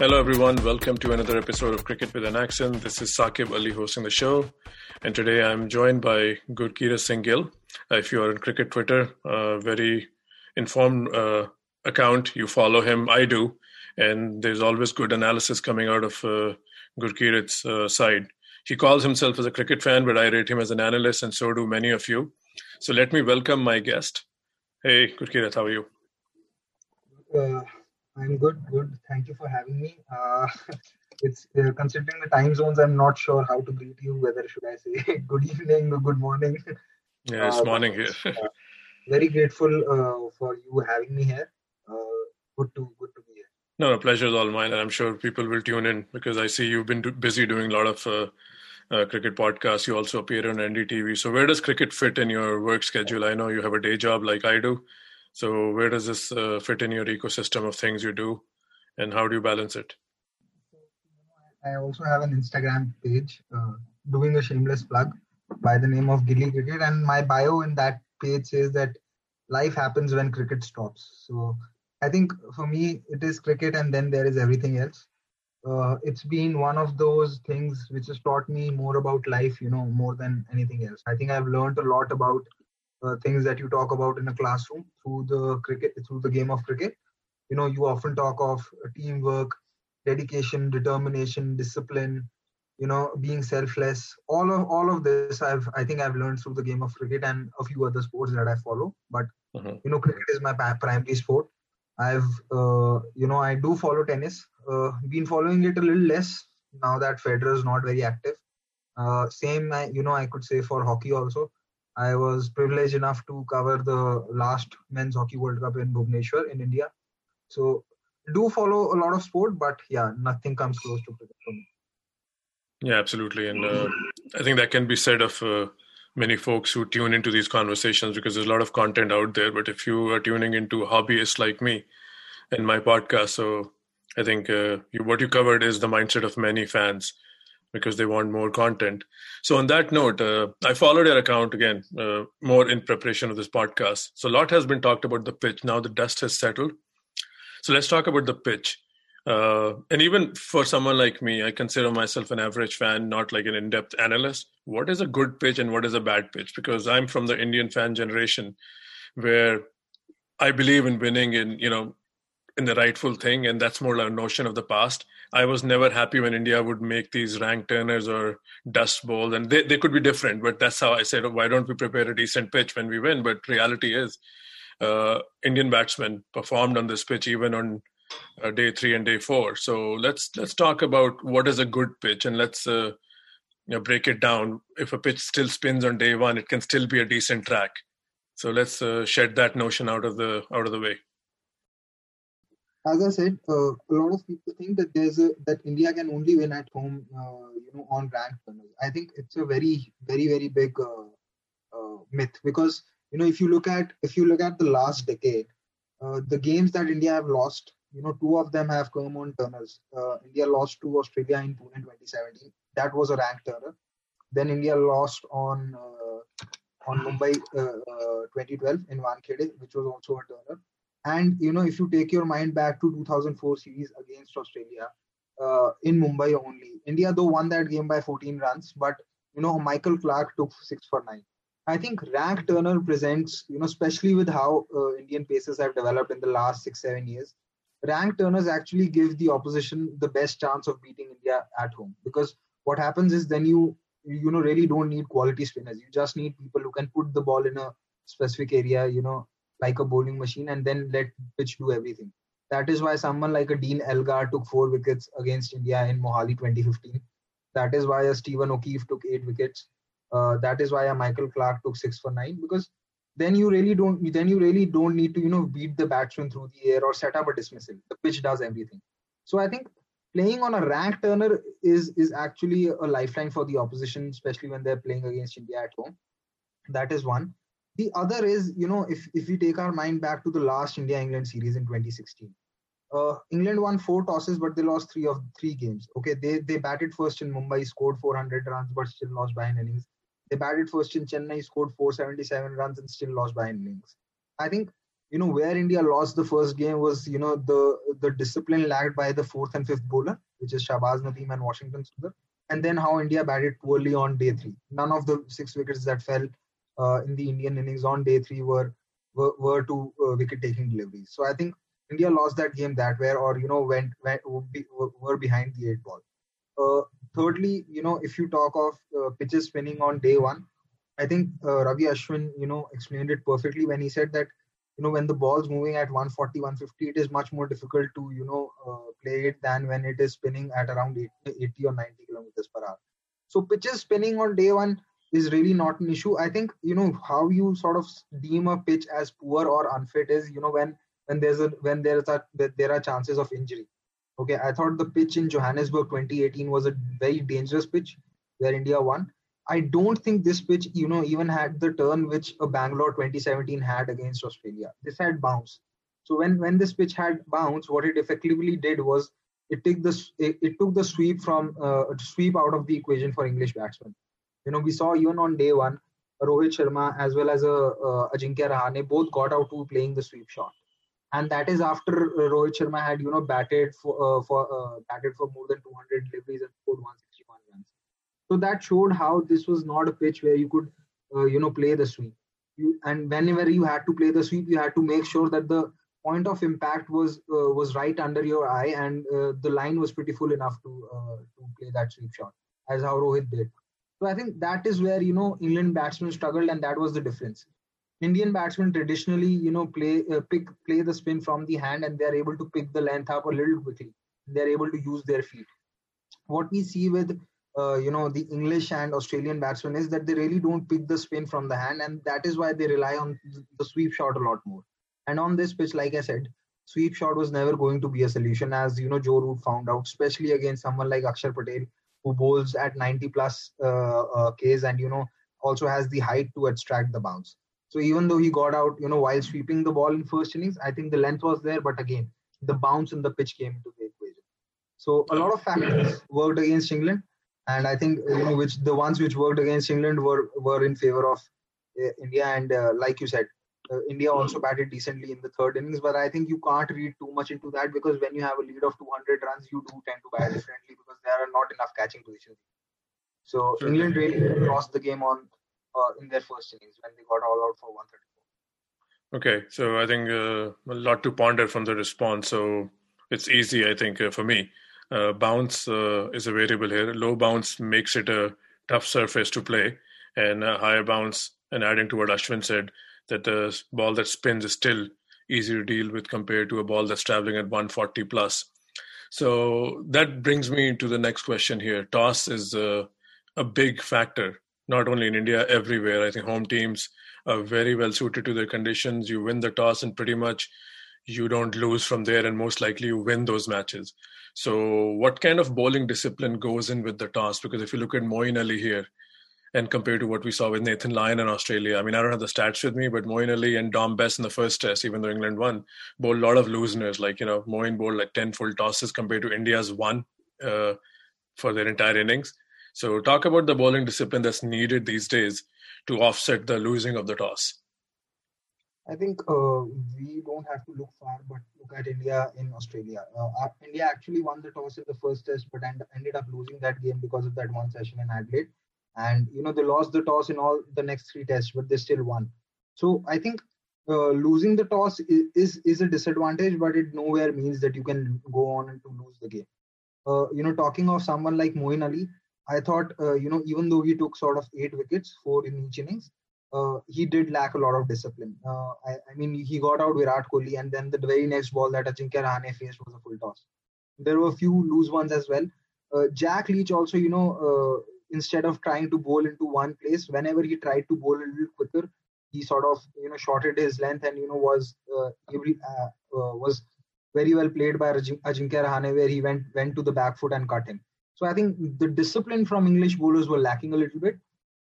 Hello, everyone. Welcome to another episode of Cricket with an Accent. This is Saqib Ali hosting the show. And today I'm joined by Gurkeerat Singh Gill. Uh, if you are on Cricket Twitter, uh, very informed uh, account. You follow him. I do. And there's always good analysis coming out of uh, Gurkeerat's uh, side. He calls himself as a cricket fan, but I rate him as an analyst, and so do many of you. So let me welcome my guest. Hey, Gurkeerat, how are you? Uh, I'm good, good. Thank you for having me. Uh, it's uh, considering the time zones, I'm not sure how to greet you. Whether should I say good evening or good morning? Yeah, it's uh, morning here. Uh, very grateful uh, for you having me here. good to good to be here. No, the pleasure is all mine, and I'm sure people will tune in because I see you've been busy doing a lot of uh, cricket podcasts. You also appear on NDTV. So, where does cricket fit in your work schedule? I know you have a day job like I do. So, where does this uh, fit in your ecosystem of things you do, and how do you balance it? I also have an Instagram page uh, doing a shameless plug by the name of Gilly Cricket, and my bio in that page says that life happens when cricket stops. So, I think for me, it is cricket, and then there is everything else. Uh, it's been one of those things which has taught me more about life, you know, more than anything else. I think I've learned a lot about uh, things that you talk about in a classroom through the cricket, through the game of cricket. You know, you often talk of teamwork, dedication, determination, discipline. You know, being selfless. All of all of this, I've I think I've learned through the game of cricket and a few other sports that I follow. But mm-hmm. you know, cricket is my primary sport. I've uh, you know I do follow tennis. Uh, been following it a little less now that Federer is not very active. Uh, same, you know, I could say for hockey also. I was privileged enough to cover the last men's hockey World Cup in Bhubaneswar in India. So do follow a lot of sport, but yeah, nothing comes close to cricket for me. Yeah, absolutely, and uh, I think that can be said of uh, many folks who tune into these conversations because there's a lot of content out there. But if you are tuning into hobbyists like me in my podcast, so I think uh, you, what you covered is the mindset of many fans because they want more content. So, on that note, uh, I followed your account again uh, more in preparation of this podcast. So, a lot has been talked about the pitch. Now the dust has settled. So, let's talk about the pitch. Uh, and even for someone like me, I consider myself an average fan, not like an in depth analyst. What is a good pitch and what is a bad pitch? Because I'm from the Indian fan generation where I believe in winning in, you know, in the rightful thing, and that's more like a notion of the past. I was never happy when India would make these rank turners or dust bowls, and they, they could be different, but that's how I said, oh, why don't we prepare a decent pitch when we win? But reality is, uh, Indian batsmen performed on this pitch even on uh, day three and day four. So let's let's talk about what is a good pitch, and let's uh, you know break it down. If a pitch still spins on day one, it can still be a decent track. So let's uh, shed that notion out of the out of the way as I said, uh, a lot of people think that there's a that India can only win at home, uh, you know, on ranked turners. I think it's a very, very, very big uh, uh, myth because you know if you look at if you look at the last decade, uh, the games that India have lost, you know, two of them have come on turners. Uh, India lost to Australia in Pune in 2017. That was a ranked turner. Then India lost on on Mumbai 2012 in Wankhede, which was also a turner and you know, if you take your mind back to 2004 series against Australia uh, in Mumbai only, India though won that game by 14 runs, but you know, Michael Clarke took six for nine. I think rank turner presents, you know, especially with how uh, Indian paces have developed in the last six, seven years, rank turners actually give the opposition the best chance of beating India at home. Because what happens is then you, you know, really don't need quality spinners. You just need people who can put the ball in a specific area, you know, like a bowling machine and then let pitch do everything. That is why someone like a Dean Elgar took four wickets against India in Mohali 2015. That is why a Stephen O'Keefe took eight wickets. Uh, that is why a Michael Clarke took six for nine because then you really don't then you really don't need to you know beat the batsman through the air or set up a dismissal. The pitch does everything. So I think playing on a rank turner is is actually a lifeline for the opposition, especially when they're playing against India at home. That is one. The other is, you know, if, if we take our mind back to the last India England series in 2016, uh, England won four tosses, but they lost three of three games. Okay, they they batted first in Mumbai, scored 400 runs, but still lost by an innings. They batted first in Chennai, scored 477 runs, and still lost by an innings. I think you know where India lost the first game was you know the the discipline lacked by the fourth and fifth bowler, which is Shahbaz Nadeem and Washington Sundar, and then how India batted poorly on day three. None of the six wickets that fell uh, in the Indian innings on day three were were, were to uh, wicket taking deliveries. So I think India lost that game that way, or you know went, went were behind the eight ball. Uh, thirdly, you know if you talk of uh, pitches spinning on day one, I think uh, Ravi Ashwin you know explained it perfectly when he said that you know when the ball's moving at 140 150 it is much more difficult to you know uh, play it than when it is spinning at around 80, 80 or 90 kilometers per hour so pitches spinning on day one is really not an issue i think you know how you sort of deem a pitch as poor or unfit is you know when when there's a when there's a there are chances of injury okay i thought the pitch in johannesburg 2018 was a very dangerous pitch where india won I don't think this pitch, you know, even had the turn which a Bangalore 2017 had against Australia. This had bounce. So when when this pitch had bounce, what it effectively did was it took the it, it took the sweep from uh, sweep out of the equation for English batsmen. You know, we saw even on day one, Rohit Sharma as well as a uh, uh, Ajinkya Rahane both got out to playing the sweep shot, and that is after uh, Rohit Sharma had you know batted for uh, for uh, batted for more than 200 deliveries and scored 161 runs. So that showed how this was not a pitch where you could, you know, play the sweep. You, and whenever you had to play the sweep, you had to make sure that the point of impact was was right under your eye, and the line was pretty full enough to to play that sweep shot, as how Rohit did. So I think that is where you know England batsmen struggled, and that was the difference. Indian batsmen traditionally, you know, play uh, pick play the spin from the hand, and they are able to pick the length up a little quickly. They are able to use their feet. What we see with uh, you know the English and Australian batsmen is that they really don't pick the spin from the hand, and that is why they rely on the sweep shot a lot more. And on this pitch, like I said, sweep shot was never going to be a solution, as you know Joe Root found out, especially against someone like Akshar Patel, who bowls at 90 plus uh, uh, Ks and you know also has the height to extract the bounce. So even though he got out, you know, while sweeping the ball in first innings, I think the length was there, but again, the bounce and the pitch came into the equation. So a lot of factors worked against England and I think you know which the ones which worked against England were were in favor of uh, India. And uh, like you said, uh, India also batted decently in the third innings. But I think you can't read too much into that because when you have a lead of 200 runs, you do tend to bat differently because there are not enough catching positions. So sure. England really lost the game on uh, in their first innings when they got all out for 134. Okay, so I think uh, a lot to ponder from the response. So it's easy, I think, uh, for me uh, bounce uh, is a variable here. Low bounce makes it a tough surface to play, and higher bounce, and adding to what Ashwin said, that the ball that spins is still easy to deal with compared to a ball that's traveling at 140 plus. So that brings me to the next question here. Toss is a, a big factor, not only in India, everywhere. I think home teams are very well suited to their conditions. You win the toss, and pretty much you don't lose from there, and most likely you win those matches. So, what kind of bowling discipline goes in with the toss? Because if you look at Moeen Ali here, and compared to what we saw with Nathan Lyon in Australia, I mean, I don't have the stats with me, but Moeen Ali and Dom Bess in the first test, even though England won, bowled a lot of looseners. Like, you know, Moeen bowled like 10 full tosses compared to India's one uh, for their entire innings. So, talk about the bowling discipline that's needed these days to offset the losing of the toss. I think uh, we don't have to look far, but look at India in Australia. Uh, India actually won the toss in the first test, but end, ended up losing that game because of that one session in Adelaide. And you know they lost the toss in all the next three tests, but they still won. So I think uh, losing the toss is, is, is a disadvantage, but it nowhere means that you can go on and to lose the game. Uh, you know, talking of someone like Moeen Ali, I thought uh, you know even though he took sort of eight wickets, four in each innings, uh, he did lack a lot of discipline. Uh, I, I, mean, he got out Virat Kohli, and then the very next ball that Ajinkya Rahane faced was a full toss. There were a few loose ones as well. Uh, Jack Leach also, you know, instead of trying to bowl into one place, whenever he tried to bowl a little quicker, he sort of, you know, shorted his length and you know was uh, uh, was very well played by Ajinkya Rahane, where he went went to the back foot and cut him. So I think the discipline from English bowlers were lacking a little bit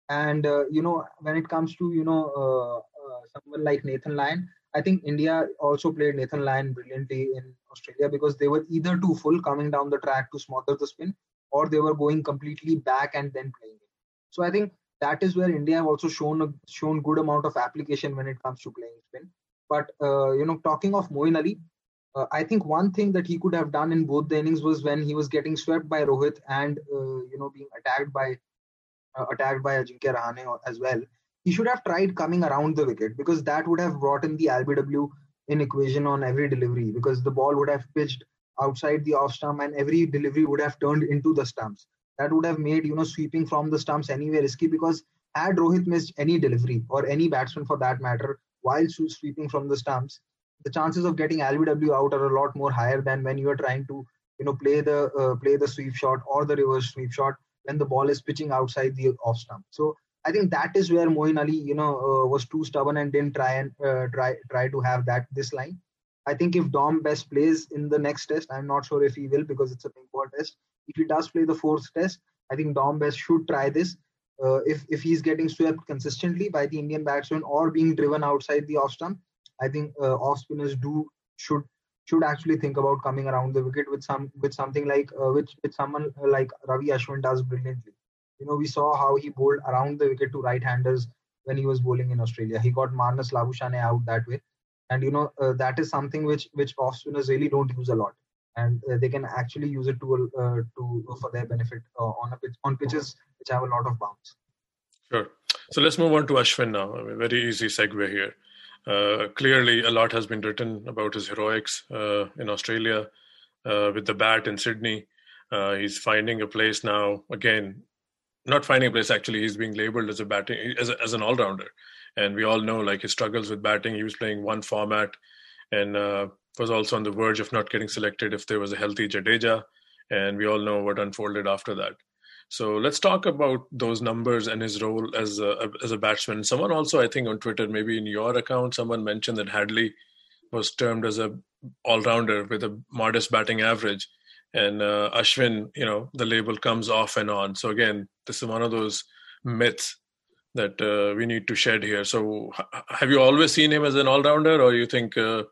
and uh, you know, when it comes to you know uh, uh, someone like Nathan Lyon, I think India also played Nathan Lyon brilliantly in Australia because they were either too full coming down the track to smother the spin, or they were going completely back and then playing it. So I think that is where India have also shown a shown good amount of application when it comes to playing spin. But uh, you know, talking of Moeen Ali, uh, I think one thing that he could have done in both the innings was when he was getting swept by Rohit and uh, you know being attacked by uh, attacked by Ajinkya Rahane as well. He should have tried coming around the wicket because that would have brought in the LBW in equation on every delivery because the ball would have pitched outside the off stump and every delivery would have turned into the stumps. That would have made you know sweeping from the stumps anyway risky because had Rohit missed any delivery or any batsman for that matter while sweeping from the stumps, the chances of getting LBW out are a lot more higher than when you are trying to you know play the uh, play the sweep shot or the reverse sweep shot when the ball is pitching outside the off stump. So I think that is where Moeen Ali, you know, uh, was too stubborn and didn't try and uh, try try to have that this line. I think if Dom Bess plays in the next test, I'm not sure if he will because it's a Bengal test. If he does play the fourth test, I think Dom Bess should try this. Uh, if if he's getting swept consistently by the Indian batsman or being driven outside the off stump, I think uh, off spinners do should should actually think about coming around the wicket with some with something like uh, which with someone like Ravi Ashwin does brilliantly. You know, we saw how he bowled around the wicket to right-handers when he was bowling in Australia. He got Marnus Labuschagne out that way, and you know uh, that is something which which off spinners really don't use a lot, and uh, they can actually use it to uh, to for their benefit uh, on a pitch on pitches which have a lot of bounce. Sure. So let's move on to Ashwin now. I mean, very easy segue here. Uh, clearly, a lot has been written about his heroics uh, in Australia with the bat in Sydney. he's finding a place now again not finding a place actually he's being labeled as a batting as, a, as an all-rounder and we all know like his struggles with batting. He was playing one format and uh, was also on the verge of not getting selected if there was a healthy jadeja. And we all know what unfolded after that. So let's talk about those numbers and his role as a, as a batsman. Someone also i think on twitter maybe in your account someone mentioned that Hadlee was termed as a all-rounder with a modest batting average. And uh, Ashwin, you know, the label comes off and on. So again, this is one of those myths that uh, we need to shed here. So, have you always seen him as an all-rounder, or you think uh,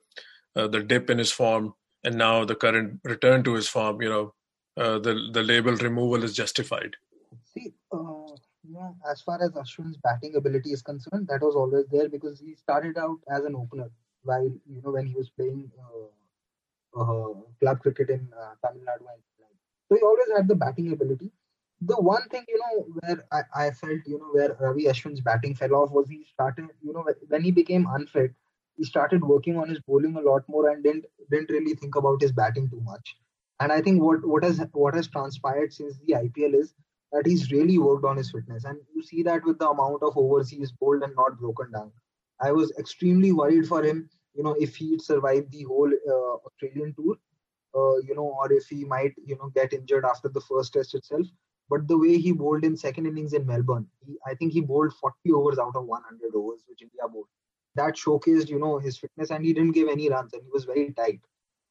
uh, the dip in his form and now the current return to his form, you know, uh, the the label removal is justified? See, uh, you as far as Ashwin's batting ability is concerned, that was always there because he started out as an opener while you know when he was playing uh, club cricket in uh, Tamil Nadu. So he always had the batting ability. The one thing, you know, where I, I felt, you know, where Ravi Ashwin's batting fell off was he started, you know, when he became unfit, he started working on his bowling a lot more and didn't didn't really think about his batting too much. And I think what what has what has transpired since the IPL is that he's really worked on his fitness, and you see that with the amount of overs he's bowled and not broken down. I was extremely worried for him you know if he'd survive the whole uh, Australian tour, uh, you know, or if he might you know get injured after the first test itself. But the way he bowled in second innings in Melbourne, he, I think he bowled 40 overs out of 100 overs, which India bowled. That showcased, you know, his fitness, and he didn't give any runs, and he was very tight.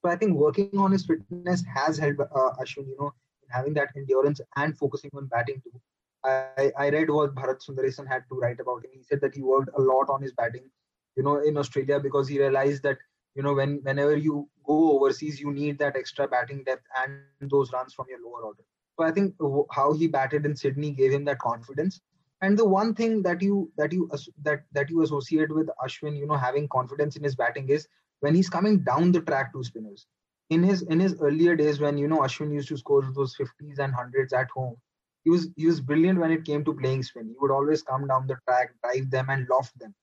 So I think working on his fitness has helped uh, Ashwin, you know, in having that endurance and focusing on batting too. I, I read what Bharat Sundaresan had to write about him. He said that he worked a lot on his batting you know in australia because he realized that you know when whenever you go overseas you need that extra batting depth and those runs from your lower order so i think how he batted in sydney gave him that confidence. And the one thing that you that you that that you associate with ashwin you know having confidence in his batting is when he's coming down the track to spinners. In his in his earlier days when you know ashwin used to score those 50s and 100s at home he was he was brilliant when it came to playing spin. He would always come down the track drive them and loft them.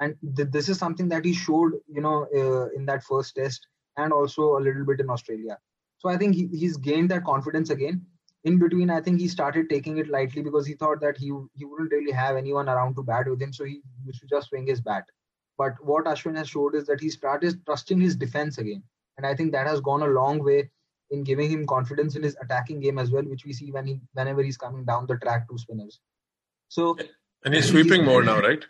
And th- this is something that he showed you know uh, in that first test and also a little bit in australia. So i think he, he's gained that confidence again in between i think he started taking it lightly because he thought that he he wouldn't really have anyone around to bat with him so he used to just swing his bat. But what ashwin has showed is that he started trusting his defense again. And i think that has gone a long way in giving him confidence in his attacking game as well which we see when he whenever he's coming down the track to spinners. So and he's sweeping he's, more now right?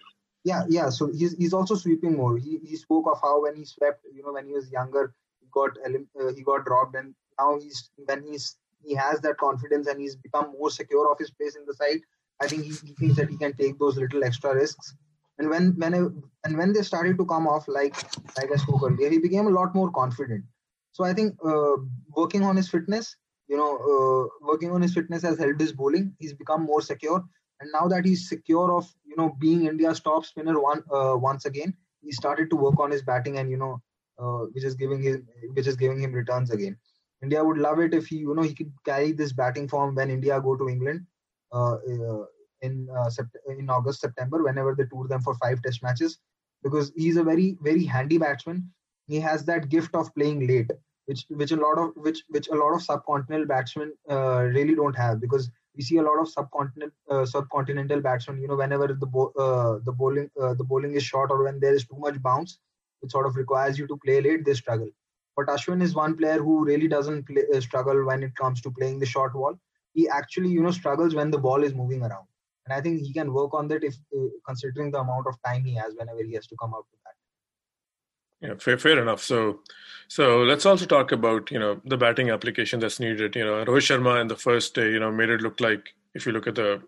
Yeah yeah. So he's, he's also sweeping more. He, he spoke of how when he swept you know when he was younger he got uh, he got dropped and now he's when he's he has that confidence and he's become more secure of his place in the side i think he, he thinks that he can take those little extra risks. And when when I, and when they started to come off like like i spoke earlier he became a lot more confident. So i think uh, working on his fitness you know uh, working on his fitness has helped his bowling. He's become more secure. And now that he's secure of you know being India's top spinner one uh, once again, he started to work on his batting, and you know, uh, which is giving him which is giving him returns again. India would love it if he, you know, he could carry this batting form when India go to England uh, uh in uh, in August September whenever they tour them for five Test matches because he's a very very handy batsman. He has that gift of playing late, which which a lot of which which a lot of subcontinental batsmen uh, really don't have because we see a lot of subcontinental uh, subcontinental batsmen. You know, whenever the bo- uh, the bowling the bowling is short or when there is too much bounce, it sort of requires you to play late. They struggle. But Ashwin is one player who really doesn't play, uh, struggle when it comes to playing the short ball. He actually, you know, struggles when the ball is moving around, and I think he can work on that if uh, considering the amount of time he has whenever he has to come out to that. Yeah, fair, fair enough. So, so let's also talk about you know the batting application that's needed. You know, Rohit Sharma in the first day, you know, made it look like if you look at the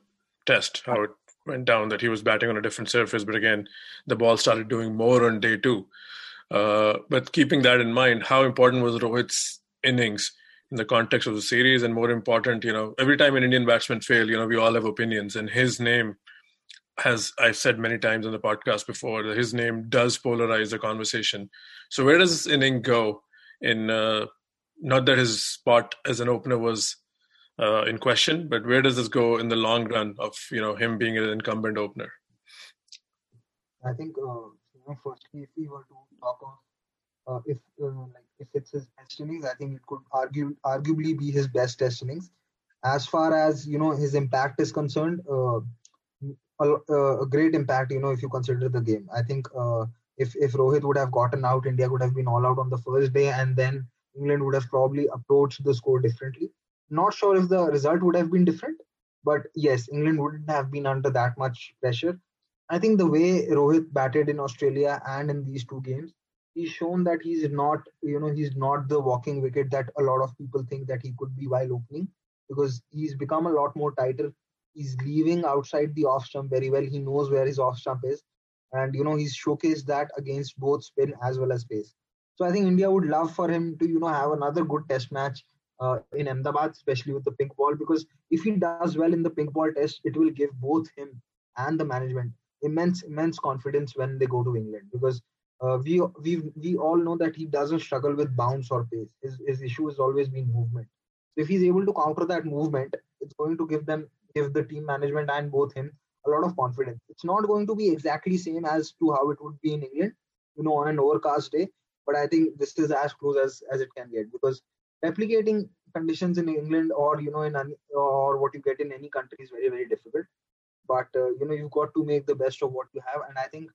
test how it went down that he was batting on a different surface. But again, the ball started doing more on day two. Uh, but keeping that in mind, how important was Rohit's innings in the context of the series? And more important, you know, every time an Indian batsman fail, you know, we all have opinions, and his name has I've said many times on the podcast before his name does polarize the conversation. So where does this inning go in uh, not that his spot as an opener was uh, in question, but where does this go in the long run of you know him being an incumbent opener? I think uh, know firstly if we were to talk of uh, if uh, like if it's his best innings, I think it could argue arguably be his best test innings. As far as you know his impact is concerned, uh, a, uh, a, great impact. You know, if you consider the game, I think uh, if if Rohit would have gotten out, India would have been all out on the first day, and then England would have probably approached the score differently. Not sure if the result would have been different, but yes, England wouldn't have been under that much pressure. I think the way Rohit batted in Australia and in these two games, he's shown that he's not, you know, he's not the walking wicket that a lot of people think that he could be while opening, because he's become a lot more tighter he's leaving outside the off stump very well. He knows where his off stump is, and you know he's showcased that against both spin as well as pace. So I think India would love for him to you know have another good Test match uh, in Ahmedabad, especially with the pink ball, because if he does well in the pink ball test, it will give both him and the management immense immense confidence when they go to England because. Uh, we we we all know that he doesn't struggle with bounce or pace. His his issue has always been movement. So if he's able to counter that movement, it's going to give them give the team management and both him a lot of confidence. It's not going to be exactly same as to how it would be in England, you know, on an overcast day. But I think this is as close as as it can get because replicating conditions in England or you know in or what you get in any country is very very difficult. But uh, you know you've got to make the best of what you have, and I think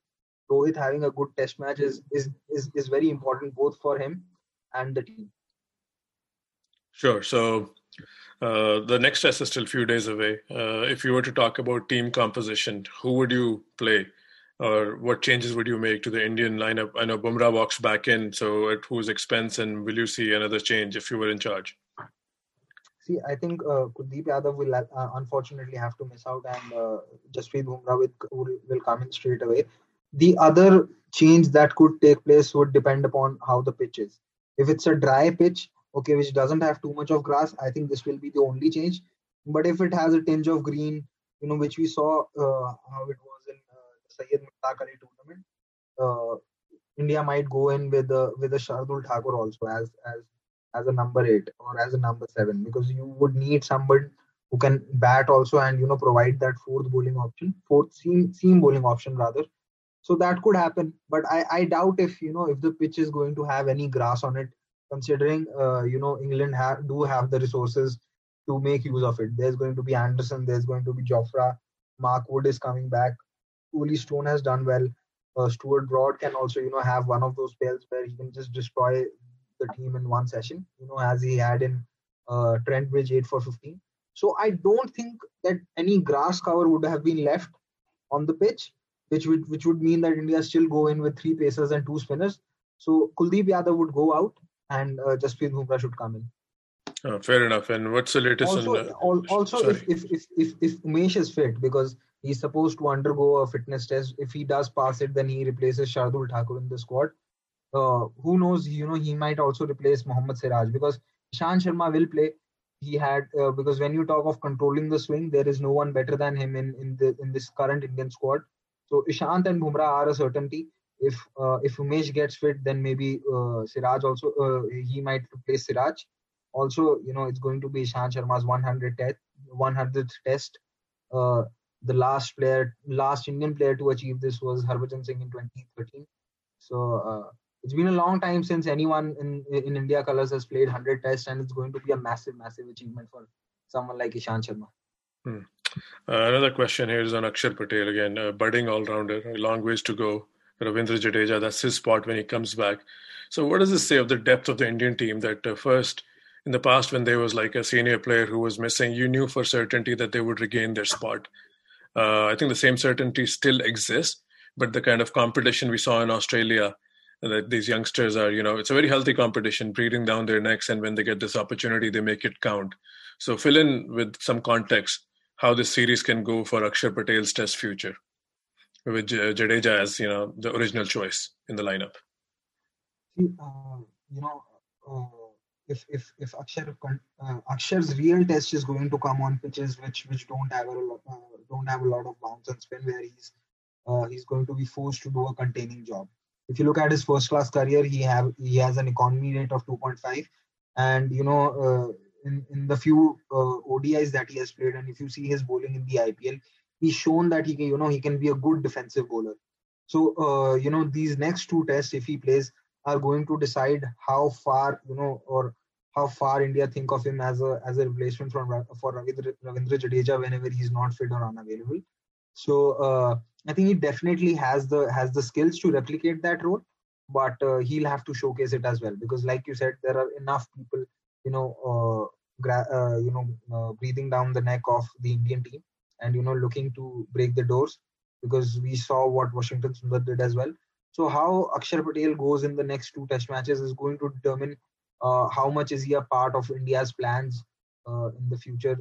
Rohit having a good Test match is is is, is very important both for him and the team. Sure. So uh, the next test is still a few days away. Uh, if you were to talk about team composition, who would you play? Or what changes would you make to the Indian lineup? I know Bumrah walks back in, so at whose expense, and will you see another change if you were in charge? See, I think uh, Yadav will uh, unfortunately have to miss out, and uh, Jasprit Bumrah will, will, come in straight away. The other change that could take place would depend upon how the pitch is. If it's a dry pitch, okay, which doesn't have too much of grass, I think this will be the only change. But if it has a tinge of green, you know, which we saw uh, how it was in uh, the Ali tournament, uh, India might go in with a with a Shardul Thakur also as as as a number eight or as a number seven because you would need somebody who can bat also and you know provide that fourth bowling option, fourth seam seam bowling option rather. So that could happen, but I I doubt if you know if the pitch is going to have any grass on it considering uh, you know England ha- do have the resources to make use of it. There's going to be Anderson, there's going to be Jofra, Mark Wood is coming back. Olly Stone has done well. Uh, Stuart Broad can also you know have one of those spells where he can just destroy the team in one session. You know as he had in uh, Trent Bridge 8 for 15. So I don't think that any grass cover would have been left on the pitch, which would which would mean that India still go in with three pacers and two spinners. So Kuldeep Yadav would go out and uh, Jasprit Bumrah should come in. Oh, fair enough. And what's the latest? Also, on, uh, also if, if, if, if, if Umesh is fit, because he's supposed to undergo a fitness test. If he does pass it, then he replaces Shardul Thakur in the squad. Uh, who knows? You know, he might also replace Mohammad Siraj because Ishant Sharma will play. He had uh, because when you talk of controlling the swing, there is no one better than him in in the in this current Indian squad. So Ishant and Bumrah are a certainty. if uh, if Umesh gets fit, then maybe uh, Siraj also uh, he might replace Siraj. Also, you know, it's going to be Ishant Sharma's 100 test, 100th test. Uh, the last player, last Indian player to achieve this was Harbhajan Singh in 2013. So it's been a long time since anyone in in India colors has played 100 tests, and it's going to be a massive, massive achievement for someone like Ishant Sharma. Hmm. Uh, another question here is on Akshar Patel again, budding all-rounder, a long ways to go. Ravindra Jadeja, that's his spot when he comes back. So, what does this say of the depth of the Indian team? That uh, first, in the past, when there was like a senior player who was missing, you knew for certainty that they would regain their spot. Uh, I think the same certainty still exists, but the kind of competition we saw in Australia, that these youngsters are, you know, it's a very healthy competition, breathing down their necks, and when they get this opportunity, they make it count. So, fill in with some context how this series can go for Akshar Patel's Test future with Jadeja as you know the original choice in the lineup. Uh, you know, uh, if if if Akshar uh, Akshar's real test is going to come on pitches which which don't have a lot, uh, don't have a lot of bounce and spin, where he's uh, he's going to be forced to do a containing job. If you look at his first class career, he have he has an economy rate of 2.5, and you know uh, in in the few ODIs that he has played, and if you see his bowling in the IPL, he's shown that he can, you know, he can be a good defensive bowler. So, uh, you know, these next two tests, if he plays, are going to decide how far, you know, or how far India think of him as a as a replacement for for Ravindra, Ravindra Jadeja whenever he's not fit or unavailable. So uh, I think he definitely has the has the skills to replicate that role, but uh, he'll have to showcase it as well because, like you said, there are enough people, you know, uh, gra- uh, you know, uh, breathing down the neck of the Indian team and you know looking to break the doors because we saw what Washington Sundar did as well. So how Akshar Patel goes in the next two test matches is going to determine uh, how much is he a part of India's plans uh, in the future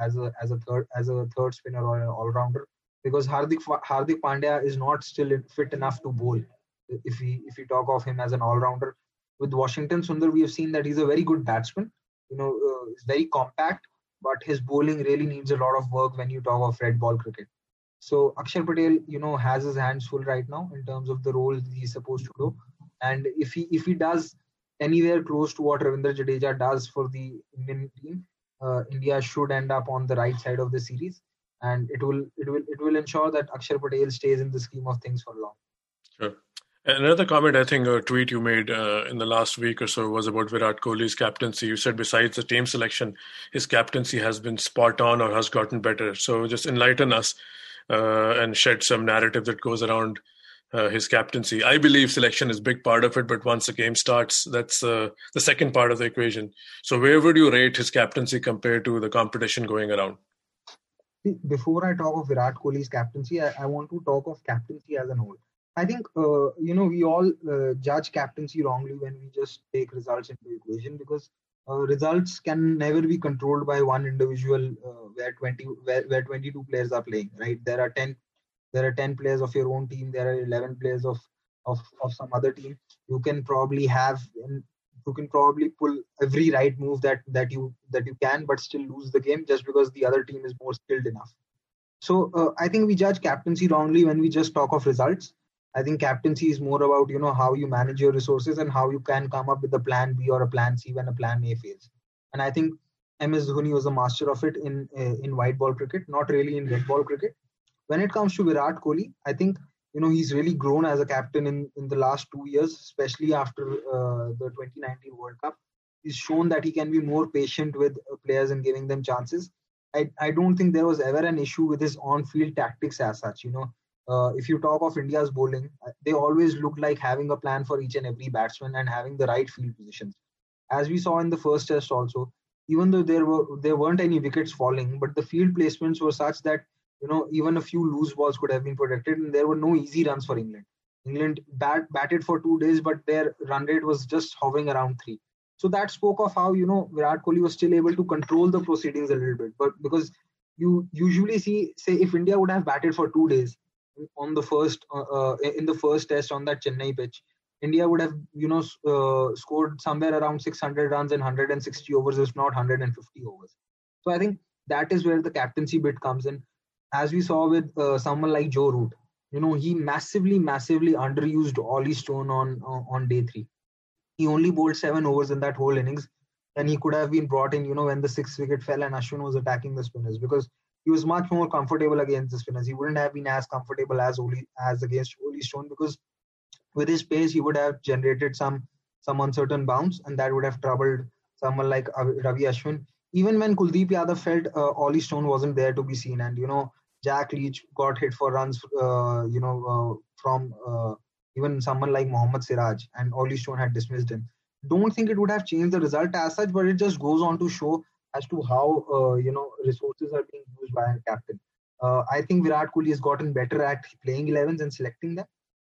as a as a third as a third spinner or an all rounder because Hardik Hardik Pandya is not still fit enough to bowl if we if we talk of him as an all rounder with Washington Sundar we have seen that he's a very good batsman you know uh, he's very compact but his bowling really needs a lot of work when you talk of red ball cricket. So Akshar Patel, you know, has his hands full right now in terms of the role he's supposed to do. And if he if he does anywhere close to what Ravindra Jadeja does for the Indian team, uh, India should end up on the right side of the series, and it will it will it will ensure that Akshar Patel stays in the scheme of things for long. Sure. Another comment, I think, a tweet you made uh, in the last week or so was about Virat Kohli's captaincy. You said besides the team selection, his captaincy has been spot on or has gotten better. So just enlighten us uh, and shed some narrative that goes around uh, his captaincy. I believe selection is a big part of it, but once the game starts, that's uh, the second part of the equation. So where would you rate his captaincy compared to the competition going around? Before I talk of Virat Kohli's captaincy, I, I want to talk of captaincy as a whole. I think uh, you know we all uh, judge captaincy wrongly when we just take results into equation because uh, results can never be controlled by one individual uh, where 20 where, where 22 players are playing right? There are 10 there are 10 players of your own team there are 11 players of of, of some other team. You can probably have you can probably pull every right move that that you that you can but still lose the game just because the other team is more skilled enough so uh, i think we judge captaincy wrongly when we just talk of results I think captaincy is more about you know how you manage your resources and how you can come up with a plan B or a plan C when a plan A fails. And I think MS Dhoni was a master of it in uh, in white ball cricket, not really in red ball cricket. When it comes to Virat Kohli, I think you know he's really grown as a captain in in the last two years, especially after uh, the 2019 World Cup. He's shown that he can be more patient with uh, players and giving them chances. I, I don't think there was ever an issue with his on-field tactics as such. You know, uh, if you talk of India's bowling, uh, they always look like having a plan for each and every batsman and having the right field positions. As we saw in the first test also, even though there were there weren't any wickets falling, but the field placements were such that you know even a few loose balls could have been protected, and there were no easy runs for England. England bat, batted for two days, but their run rate was just hovering around three. So that spoke of how you know Virat Kohli was still able to control the proceedings a little bit, but because you usually see, say, if India would have batted for two days, on the first uh, uh, in the first test on that Chennai pitch, India would have you know uh, scored somewhere around 600 runs in 160 overs, if not 150 overs. So I think that is where the captaincy bit comes in. As we saw with uh, someone like Joe Root, you know, he massively, massively underused Olly Stone on on day three. He only bowled seven overs in that whole innings, and he could have been brought in, you know, when the sixth wicket fell and Ashwin was attacking the spinners because he was much more comfortable against the spinners. He wouldn't have been as comfortable as Oli, as against Olly Stone because with his pace he would have generated some some uncertain bounce and that would have troubled someone like Ravi Ashwin. Even when Kuldeep Yadav felt uh, Olly Stone wasn't there to be seen, and you know Jack Leach got hit for runs, uh, you know, uh, from uh, even someone like Mohammad Siraj, and Olly Stone had dismissed him. Don't think it would have changed the result as such, but it just goes on to show as to how uh, you know resources are being used by a captain. I think Virat Kohli has gotten better at playing 11s and selecting them.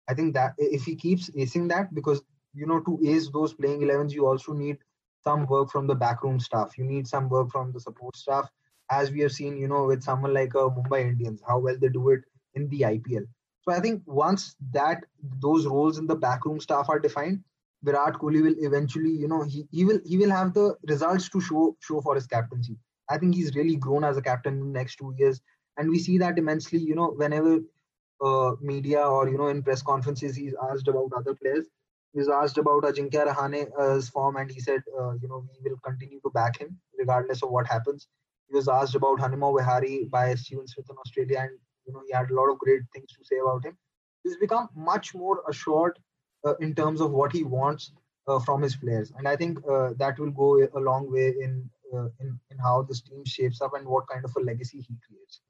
I think that if he keeps acing that, because you know to ace those playing 11s, you also need some work from the backroom staff. You need some work from the support staff as we have seen, you know, with someone like uh, Mumbai Indians, how well they do it in the IPL. So I think once that those roles in the backroom staff are defined, Virat Kohli will eventually, you know, he, he will he will have the results to show show for his captaincy. I think he's really grown as a captain in the next two years, and we see that immensely. You know, whenever uh, media or you know in press conferences he's asked about other players, he's asked about Ajinkya Rahane's form, and he said, uh, you know, we will continue to back him regardless of what happens. He was asked about Hanuma Vihari by Steven Smith in Australia, and you know he had a lot of great things to say about him. He's become much more assured uh, in terms of what he wants uh, from his players, and I think uh, that will go a long way in, uh, in in how this team shapes up and what kind of a legacy he creates.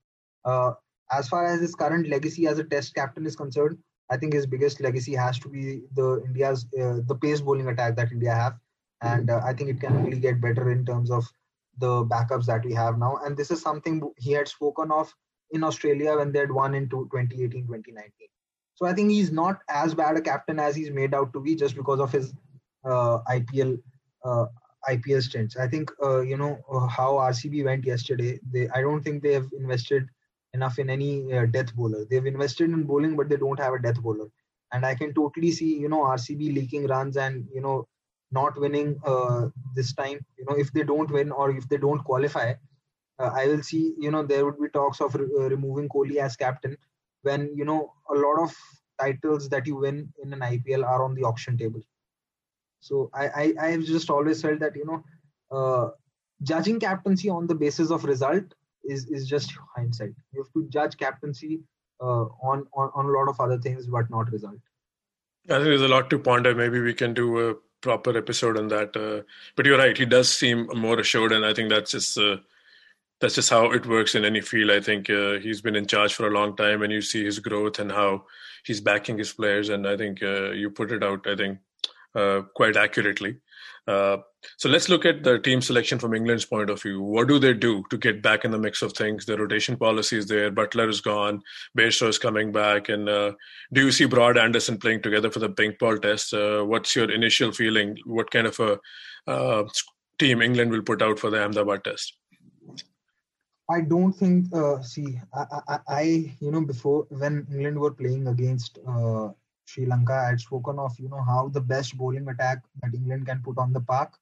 Uh, as far as his current legacy as a Test captain is concerned, I think his biggest legacy has to be the India's uh, the pace bowling attack that India have, and I think it can only get better in terms of the backups that we have now. And this is something he had spoken of in Australia when they had won in 2018 2019. So I think he's not as bad a captain as he's made out to be just because of his uh, IPL uh, IPL stints. I think uh, you know uh, how RCB went yesterday. They I don't think they have invested enough in any uh, death bowler. They've invested in bowling, but they don't have a death bowler. And I can totally see you know RCB leaking runs and you know not winning uh, this time you know if they don't win or if they don't qualify uh, i will see you know there would be talks of re- uh, removing kohli as captain when you know a lot of titles that you win in an ipl are on the auction table. So i i i've just always felt that you know uh, judging captaincy on the basis of result is is just hindsight. You have to judge captaincy uh, on, on on a lot of other things but not result. I think there's a lot to ponder. Maybe we can do a proper episode on that. Uh, but you're right; he does seem more assured, and I think that's just uh, that's just how it works in any field. I think uh, he's been in charge for a long time, and you see his growth and how he's backing his players. And I think uh, you put it out. I think uh, quite accurately. So let's look at the team selection from England's point of view. What do they do to get back in the mix of things? The rotation policy is there. Buttler is gone. Bairstow is coming back. And uh, do you see Broad Anderson playing together for the pink ball test? Uh, what's your initial feeling? What kind of a uh, team England will put out for the Ahmedabad test? I don't think. Uh, see, I, I, I, you know, before when England were playing against uh, Sri Lanka, I had spoken of you know how the best bowling attack that England can put on the park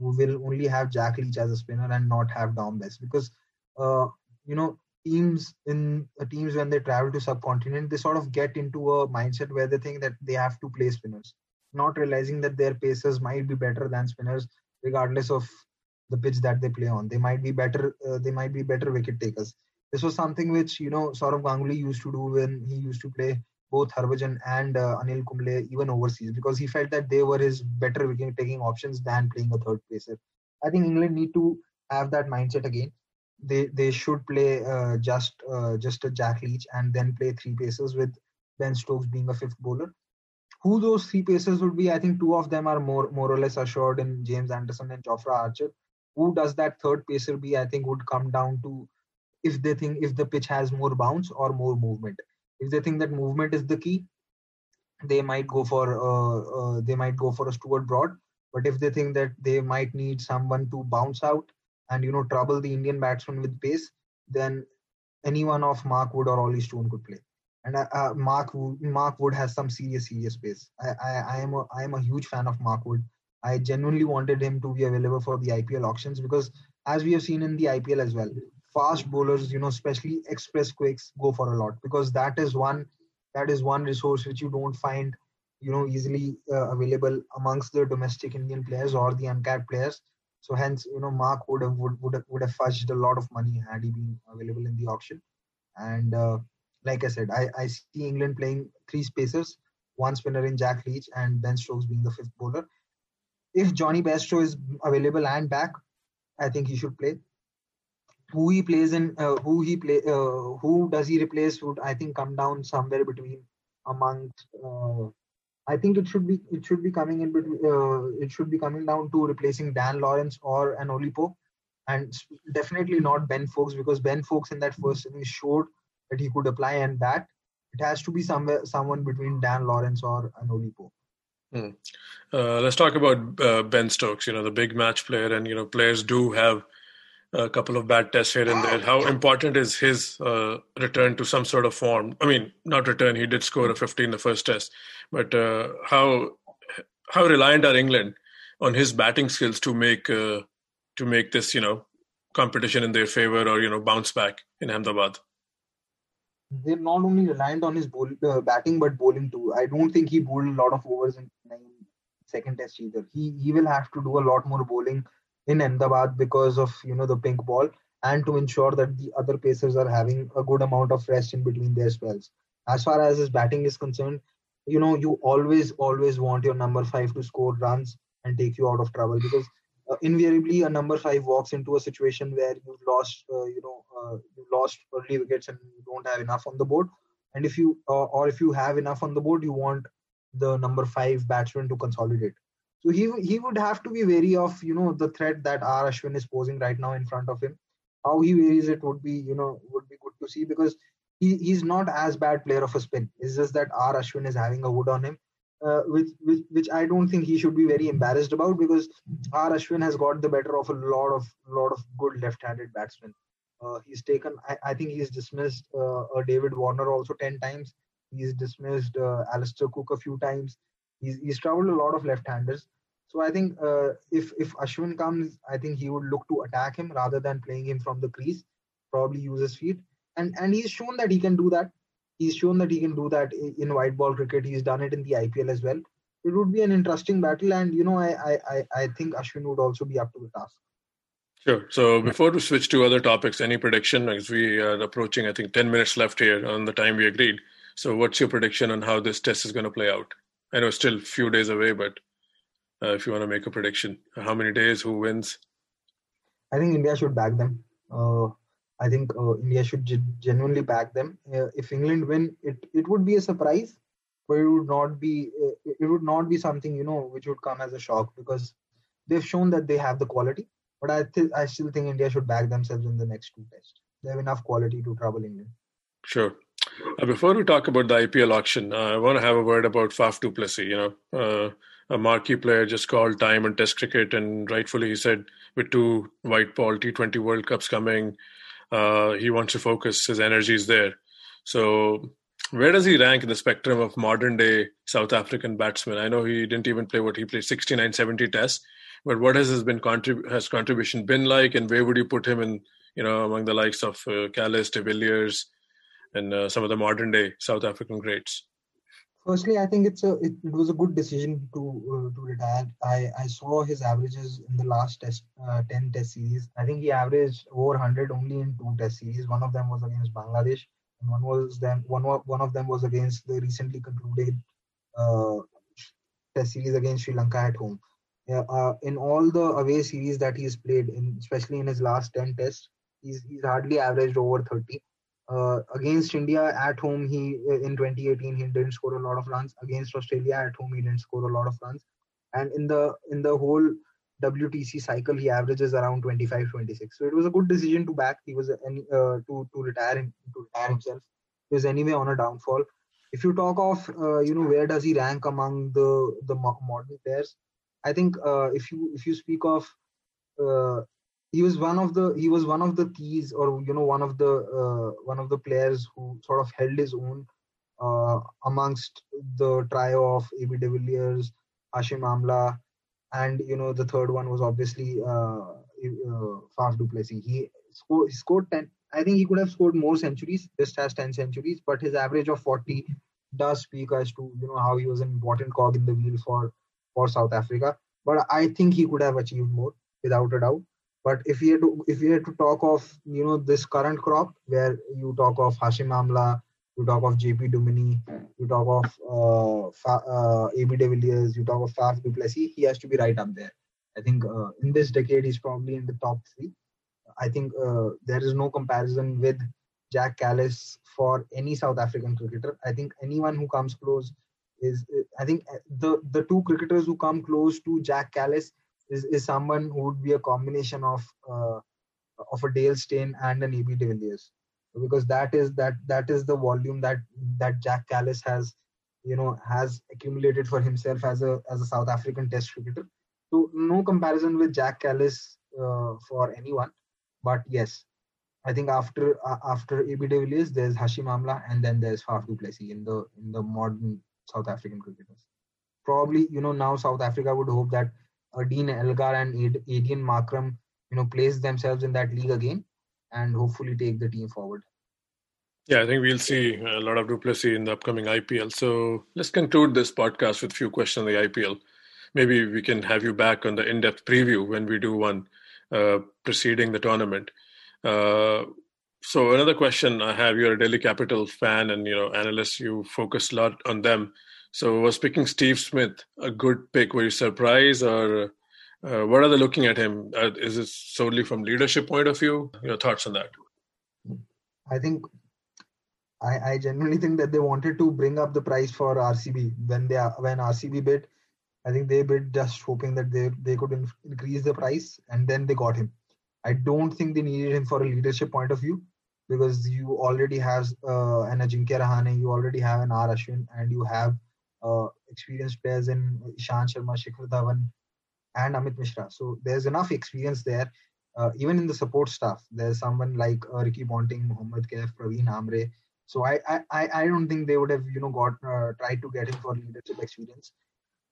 will only have Jack Leach as a spinner and not have Dom Bess because uh, you know teams in uh, teams when they travel to subcontinent they sort of get into a mindset where they think that they have to play spinners, not realizing that their pacers might be better than spinners regardless of the pitch that they play on. They might be better. Uh, they might be better wicket takers. This was something which you know Sourav Ganguly used to do when he used to play both Harbhajan and uh, Anil Kumble even overseas because he felt that they were his better taking options than playing a third pacer. I think England need to have that mindset again. They they should play uh, just uh, just a Jack Leach and then play three pacers with Ben Stokes being a fifth bowler. Who those three pacers would be? I think two of them are more more or less assured in James Anderson and Jofra Archer. Who does that third pacer be? I think would come down to if they think if the pitch has more bounce or more movement if they think that movement is the key they might go for uh, uh, they might go for a Stuart Broad. But if they think that they might need someone to bounce out and you know trouble the Indian batsman with pace then anyone of Mark Wood or Olly Stone could play. And uh, uh Mark Mark Wood has some serious serious pace. I, I I am a I am a huge fan of Mark Wood. I genuinely wanted him to be available for the IPL auctions because as we have seen in the IPL as well fast bowlers, you know, especially express quakes, go for a lot because that is one that is one resource which you don't find you know easily uh, available amongst the domestic Indian players or the uncapped players. So hence, you know, Mark would have would would have, would have fudged a lot of money had he been available in the auction. And uh, like I said, I, I see England playing three spacers, one spinner in Jack Leach and Ben Stokes being the fifth bowler. If Johnny Bairstow is available and back, I think he should play. Who he plays in, uh, who he play, uh, who does he replace would I think come down somewhere between amongst. Uh, I think it should be it should be coming in between. Uh, it should be coming down to replacing Dan Lawrence or an Ollie Pope, and definitely not Ben Foakes because Ben Foakes in that first inning showed that he could apply and bat. It has to be somewhere someone between Dan Lawrence or an Ollie Pope. Hmm. Uh, let's talk about uh, Ben Stokes. You know, the big match player, and you know, players do have a couple of bad tests here and there. How important is his uh, return to some sort of form? I mean, not return. He did score a 50 in the first test, but uh, how how reliant are England on his batting skills to make uh, to make this you know competition in their favor or you know bounce back in Ahmedabad? they're not only reliant on his bowl, uh, batting but bowling too. I don't think he bowled a lot of overs in second test either. He he will have to do a lot more bowling in Ahmedabad because of you know the pink ball and to ensure that the other pacers are having a good amount of rest in between their spells. As far as his batting is concerned, you know you always always want your number five to score runs and take you out of trouble because uh, invariably a number five walks into a situation where you've lost uh, you know uh, you lost early wickets and you don't have enough on the board and if you uh, or if you have enough on the board you want the number five batsman to consolidate so he he would have to be wary of you know the threat that R Ashwin is posing right now in front of him how he varies it would be you know would be good to see because he, he's not as bad player of a spin it's just that R Ashwin is having a wood on him uh, which, which which I don't think he should be very embarrassed about because R Ashwin has got the better of a lot of lot of good left-handed batsmen. Uh, he's taken, I, I, think he's dismissed uh, David Warner also ten times. He's dismissed uh, Alastair Cook a few times. He's he's traveled a lot of left-handers. So I think uh, if if Ashwin comes, I think he would look to attack him rather than playing him from the crease. Probably use his feet, and and he's shown that he can do that he's shown that he can do that in white ball cricket. He's done it in the IPL as well. It would be an interesting battle, and you know, I I I think Ashwin would also be up to the task. Sure. So before we switch to other topics, any prediction? As we are approaching, I think ten minutes left here on the time we agreed. So what's your prediction on how this test is going to play out? I know it's still a few days away, but uh, if you want to make a prediction, how many days? Who wins? I think India should back them. Uh, I think uh, India should genuinely back them. Uh, if England win, it it would be a surprise, but it would not be uh, it would not be something you know which would come as a shock because they've shown that they have the quality. But I th- I still think India should back themselves in the next two tests. They have enough quality to trouble England. Sure. Uh, before we talk about the IPL auction, uh, I want to have a word about Faf du Plessis. You know, uh, a marquee player just called time and Test cricket, and rightfully he said with two white ball T20 World Cups coming, uh, he wants to focus his energies there. So, where does he rank in the spectrum of modern day South African batsmen? I know he didn't even play what he played 69, 70 tests, but what has his been contrib- has contribution been like, and where would you put him in? You know, among the likes of uh, Kallis, De Villiers, and uh, some of the modern day South African greats. Firstly, I think it's a it, it was a good decision to uh, to retire. I, I saw his averages in the last test uh, ten test series. I think he averaged over 100 only in two test series. One of them was against Bangladesh, and one was them one one of them was against the recently concluded uh, test series against Sri Lanka at home. Yeah, uh, in all the away series that he's played, in especially in his last 10 tests, he's he's hardly averaged over 30. Uh, against India at home, he in 2018 he didn't score a lot of runs. Against Australia at home, he didn't score a lot of runs. And in the in the whole WTC cycle, he averages around 25, 26. So it was a good decision to back. He was uh, to to retire him, to retire himself. He was anyway on a downfall. If you talk of uh, you know where does he rank among the the modern players, I think uh, if you if you speak of uh, he was one of the he was one of the keys or you know one of the uh, one of the players who sort of held his own uh, amongst the trio of AB de Villiers, Hashim Amla, and you know the third one was obviously uh, uh, Faf du Plessis. He scored he scored ten. I think he could have scored more centuries. Just has ten centuries, but his average of forty does speak as to you know how he was an important cog in the wheel for for South Africa. But I think he could have achieved more without a doubt. But if we had to if we had to talk of you know this current crop where you talk of Hashim Amla, you talk of JP Duminy, you talk of uh, uh, AB de Villiers, you talk of Faf du Plessis, he has to be right up there. I think uh, in this decade he's probably in the top three. I think uh, there is no comparison with Jacques Kallis for any South African cricketer. I think anyone who comes close is, I think the the two cricketers who come close to Jacques Kallis is, is someone who would be a combination of uh, of a Dale Steyn and an AB de Villiers because that is that that is the volume that that Jacques Kallis has you know has accumulated for himself as a as a South African Test cricketer. So no comparison with Jacques Kallis uh, for anyone, but yes, I think after uh, after AB de Villiers, there's Hashim Amla and then there's Faf du Plessis in the in the modern South African cricketers. Probably you know now South Africa would hope that Dean Elgar and Ad- Aiden Markram you know place themselves in that league again and hopefully take the team forward. Yeah, I think we'll see a lot of du Plessis in the upcoming IPL. So let's conclude this podcast with a few questions on the IPL. Maybe we can have you back on the in-depth preview when we do one uh, preceding the tournament. Uh, so another question I have: You're a Delhi Capital fan and you know analyst. You focus a lot on them. So was picking Steve Smith a good pick? Were you surprised, or uh, what are they looking at him? Uh, is it solely from leadership point of view? Your thoughts on that? I think I, I genuinely think that they wanted to bring up the price for RCB when they when RCB bid. I think they bid just hoping that they they could in, increase the price, and then they got him. I don't think they needed him for a leadership point of view because you already have uh, an Ajinkya Rahane, you already have an R Ashwin, and you have uh, experienced players in Ishant Sharma, Shikhar Dhawan, and Amit Mishra. So there's enough experience there. Uh, even in the support staff, there's someone like uh, Ricky Ponting, Mohammad Kaif, Praveen Amre. So I, I I don't think they would have you know got uh, tried to get him for leadership experience.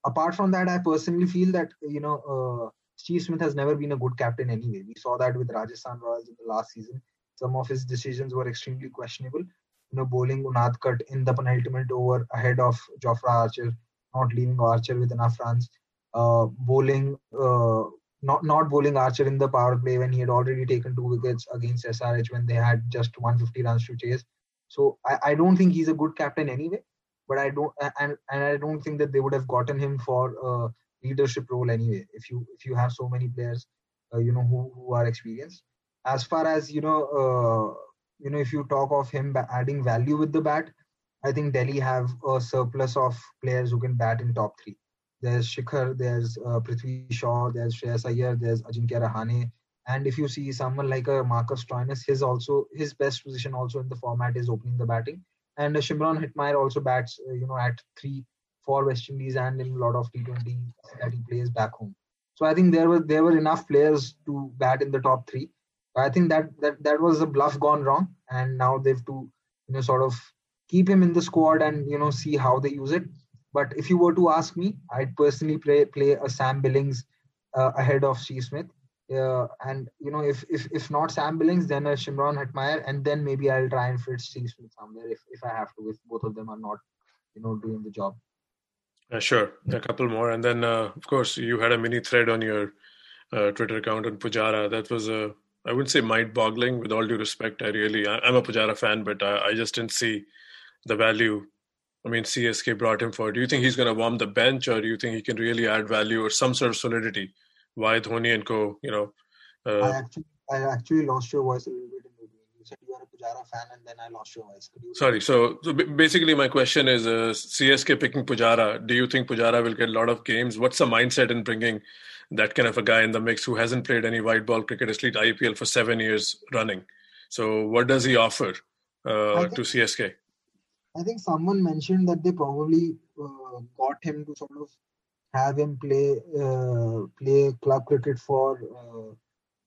Apart from that, I personally feel that you know uh, Steve Smith has never been a good captain anyway. We saw that with Rajasthan Royals in the last season. Some of his decisions were extremely questionable. You know, bowling Unadkat in the penultimate over ahead of Jofra Archer, not leaving Archer with enough runs uh, bowling, uh, not not bowling Archer in the power play when he had already taken two wickets against SRH when they had just 150 runs to chase. So I, I don't think he's a good captain anyway. But I don't and and I don't think that they would have gotten him for a leadership role anyway. If you if you have so many players, uh, you know who who are experienced. As far as you know, uh, you know if you talk of him adding value with the bat, I think Delhi have a surplus of players who can bat in top three there's Shikhar, there's uh, Prithvi Shaw, there's Shreyas Iyer, there's Ajinkya Rahane. And if you see someone like a Marcus Stoinis, his also his best position also in the format is opening the batting. And uh, Shimron Hetmyer also bats, uh, you know, at three for West Indies and in a lot of T20 that he plays back home. So I think there were there were enough players to bat in the top three. I think that that that was a bluff gone wrong, and now they've to you know sort of keep him in the squad and you know see how they use it. But if you were to ask me, I'd personally play play a Sam Billings uh, ahead of Steve Smith. Uh, and you know, if if if not Sam Billings, then a Shimron Hetmyer, and then maybe I'll try and fit Steve Smith somewhere if if I have to. If both of them are not, you know, doing the job. Uh, sure, a couple more, and then uh, of course you had a mini thread on your uh, Twitter account on Pujara. That was a I wouldn't say mind-boggling. With all due respect, I really I, am a Pujara fan, but I, I just didn't see the value I mean, CSK brought him for. Do you think he's going to warm the bench, or do you think he can really add value or some sort of solidity? Why Dhoni and co? You know, uh, I actually, I actually lost your voice a little bit in between. You said you are a Pujara fan, and then I lost your voice. Sorry. So, so basically, my question is: uh, CSK picking Pujara. Do you think Pujara will get a lot of games? What's the mindset in bringing that kind of a guy in the mix who hasn't played any white ball cricket, at least IPL, for seven years running? So, what does he offer uh, to CSK? I think someone mentioned that they probably uh, got him to sort of have him play uh, play club cricket for uh,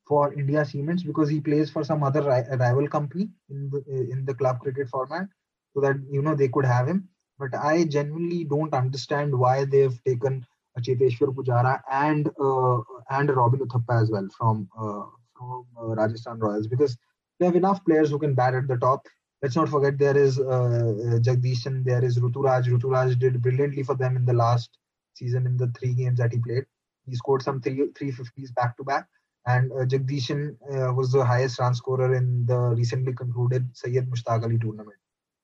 for India Cements because he plays for some other ri- rival company in the in the club cricket format, so that you know they could have him. But I genuinely don't understand why they've taken Cheteshwar Pujara and uh, and Robin Uthappa as well from uh, from uh, Rajasthan Royals because they have enough players who can bat at the top let's not forget there is uh, Jagadeesan, there is Ruturaj. Ruturaj did brilliantly for them in the last season in the three games that he played. He scored some three 350s back to back. And uh, Jagadeesan uh, was the highest run scorer in the recently concluded Syed Mushtaq Ali tournament.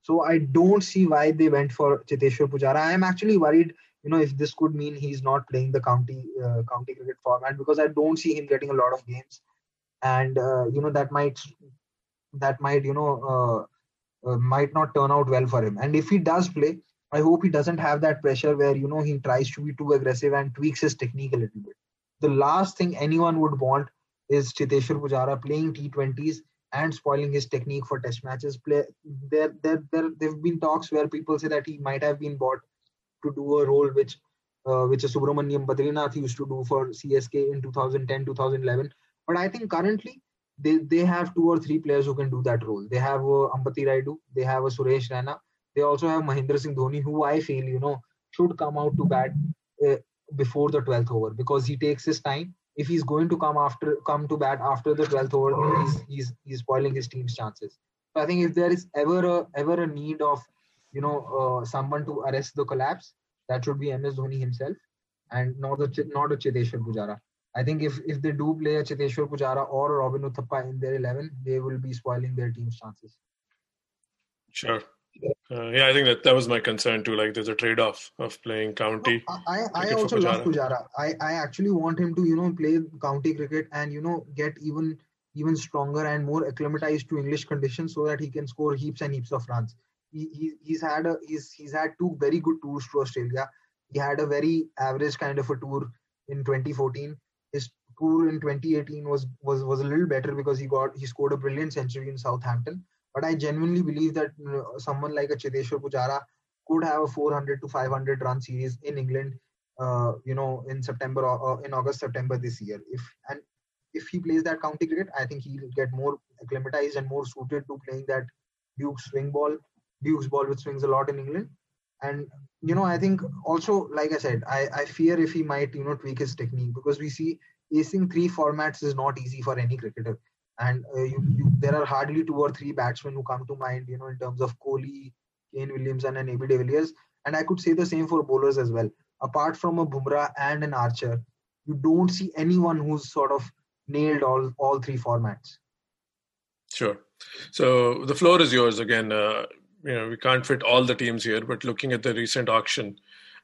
So I don't see why they went for Cheteshwar Pujara. I am actually worried, you know, if this could mean he's not playing the county uh, county cricket format because I don't see him getting a lot of games, and uh, you know that might that might you know uh, uh, might not turn out well for him. And if he does play, I hope he doesn't have that pressure where you know he tries to be too aggressive and tweaks his technique a little bit. The last thing anyone would want is Cheteshwar Pujara playing T20s and spoiling his technique for test matches. Play there, there, there. There've been talks where people say that he might have been bought to do a role which, uh, which a Subramaniam Badrinath used to do for CSK in 2010, 2011. But I think currently they they have two or three players who can do that role. They have uh, Ambati Rayudu, they have a Suresh Raina, they also have Mahendra Singh Dhoni, who I feel you know should come out to bat uh, before the 12th over because he takes his time. If he's going to come after come to bat after the 12th over, he's he's he's spoiling his team's chances. So I think if there is ever a ever a need of you know uh, someone to arrest the collapse, that should be MS Dhoni himself, and not the not a Cheteshwar Pujara. I think if if they do play a Cheteshwar Pujara or a Robin Uthappa in their 11, they will be spoiling their team's chances. Sure. Uh, yeah, I think that that was my concern too. Like, there's a trade-off of playing county. No, I I also Pujara. love Pujara. I I actually want him to you know play county cricket and you know get even even stronger and more acclimatized to English conditions so that he can score heaps and heaps of runs. He, he he's had a he's he's had two very good tours to Australia. He had a very average kind of a tour in 2014. His tour in 2018 was was was a little better because he got he scored a brilliant century in Southampton but I genuinely believe that someone like a Cheteshwar Pujara could have a 400 to 500 run series in England, uh, you know, in September or in August, September this year. If and if he plays that county cricket, I think he'll get more acclimatized and more suited to playing that Duke swing ball, Duke's ball, which swings a lot in England. And you know, I think also, like I said, I, I fear if he might, you know, tweak his technique because we see acing three formats is not easy for any cricketer and uh, you, you, there are hardly two or three batsmen who come to mind, you know, in terms of Kohli, Kane Williamson, and AB de Villiers. And I could say the same for bowlers as well. Apart from a Bumrah and an Archer, you don't see anyone who's sort of nailed all all three formats. Sure. So the floor is yours again. Uh, you know, we can't fit all the teams here, but looking at the recent auction,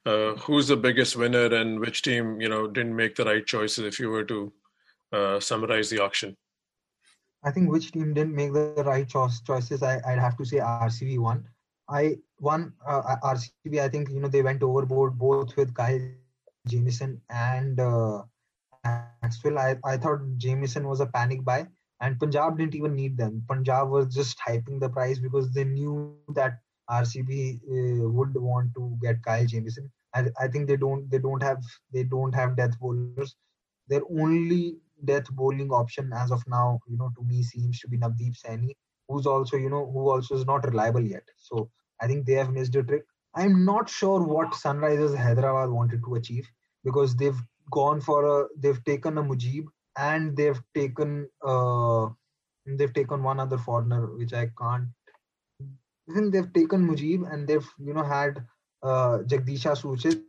uh, who's the biggest winner and which team you know didn't make the right choices? If you were to uh, summarize the auction. I think which team didn't make the right choice, choices. I, would have to say RCB won. I won uh, RCB. I think you know they went overboard both with Kyle Jamieson and uh, Maxwell. I, I thought Jamieson was a panic buy, and Punjab didn't even need them. Punjab was just hyping the price because they knew that RCB uh, would want to get Kyle Jamieson. I, I think they don't they don't have they don't have death bowlers. Their only death bowling option as of now, you know, to me seems to be Navdeep Saini, who's also, you know, who also is not reliable yet. So I think they have missed a trick. I'm not sure what Sunrisers Hyderabad wanted to achieve because they've gone for a, they've taken a Mujib and they've taken, uh, they've taken one other foreigner which I can't. I think they've taken Mujib and they've, you know, had uh, Jagadeesha Suchith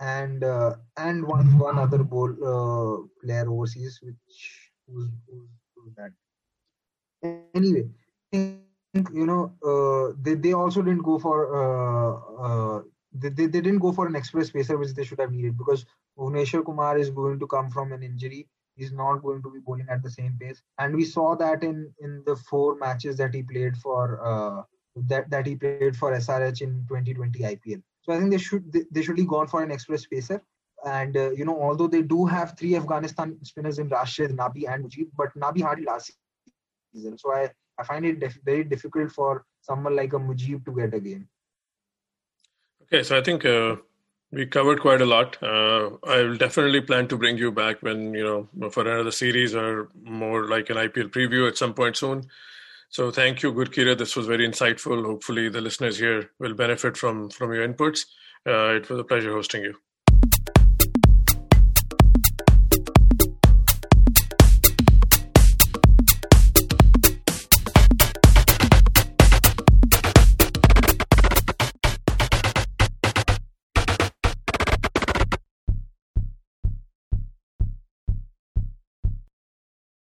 and uh, and one one other ball uh, player overseas, which was, who's, who's that? Anyway, you know, uh, they they also didn't go for uh, uh, they, they, they didn't go for an express pacer which they should have needed because Bhuvneshwar Kumar is going to come from an injury. He's not going to be bowling at the same pace, and we saw that in in the four matches that he played for uh, that that he played for SRH in 2020 IPL. So I think they should they, they should be gone for an express pacer. And uh, you know, although they do have three Afghanistan spinners in Rashid, Nabi, and Mujib, but Nabi hardly last season. So I, I find it def- very difficult for someone like a Mujib to get a game. Okay, so I think uh, we covered quite a lot. Uh, I will definitely plan to bring you back when you know for another series or more like an IPL preview at some point soon. So thank you, Gurkeerat. This was very insightful. Hopefully, the listeners here will benefit from from your inputs. Uh, it was a pleasure hosting you.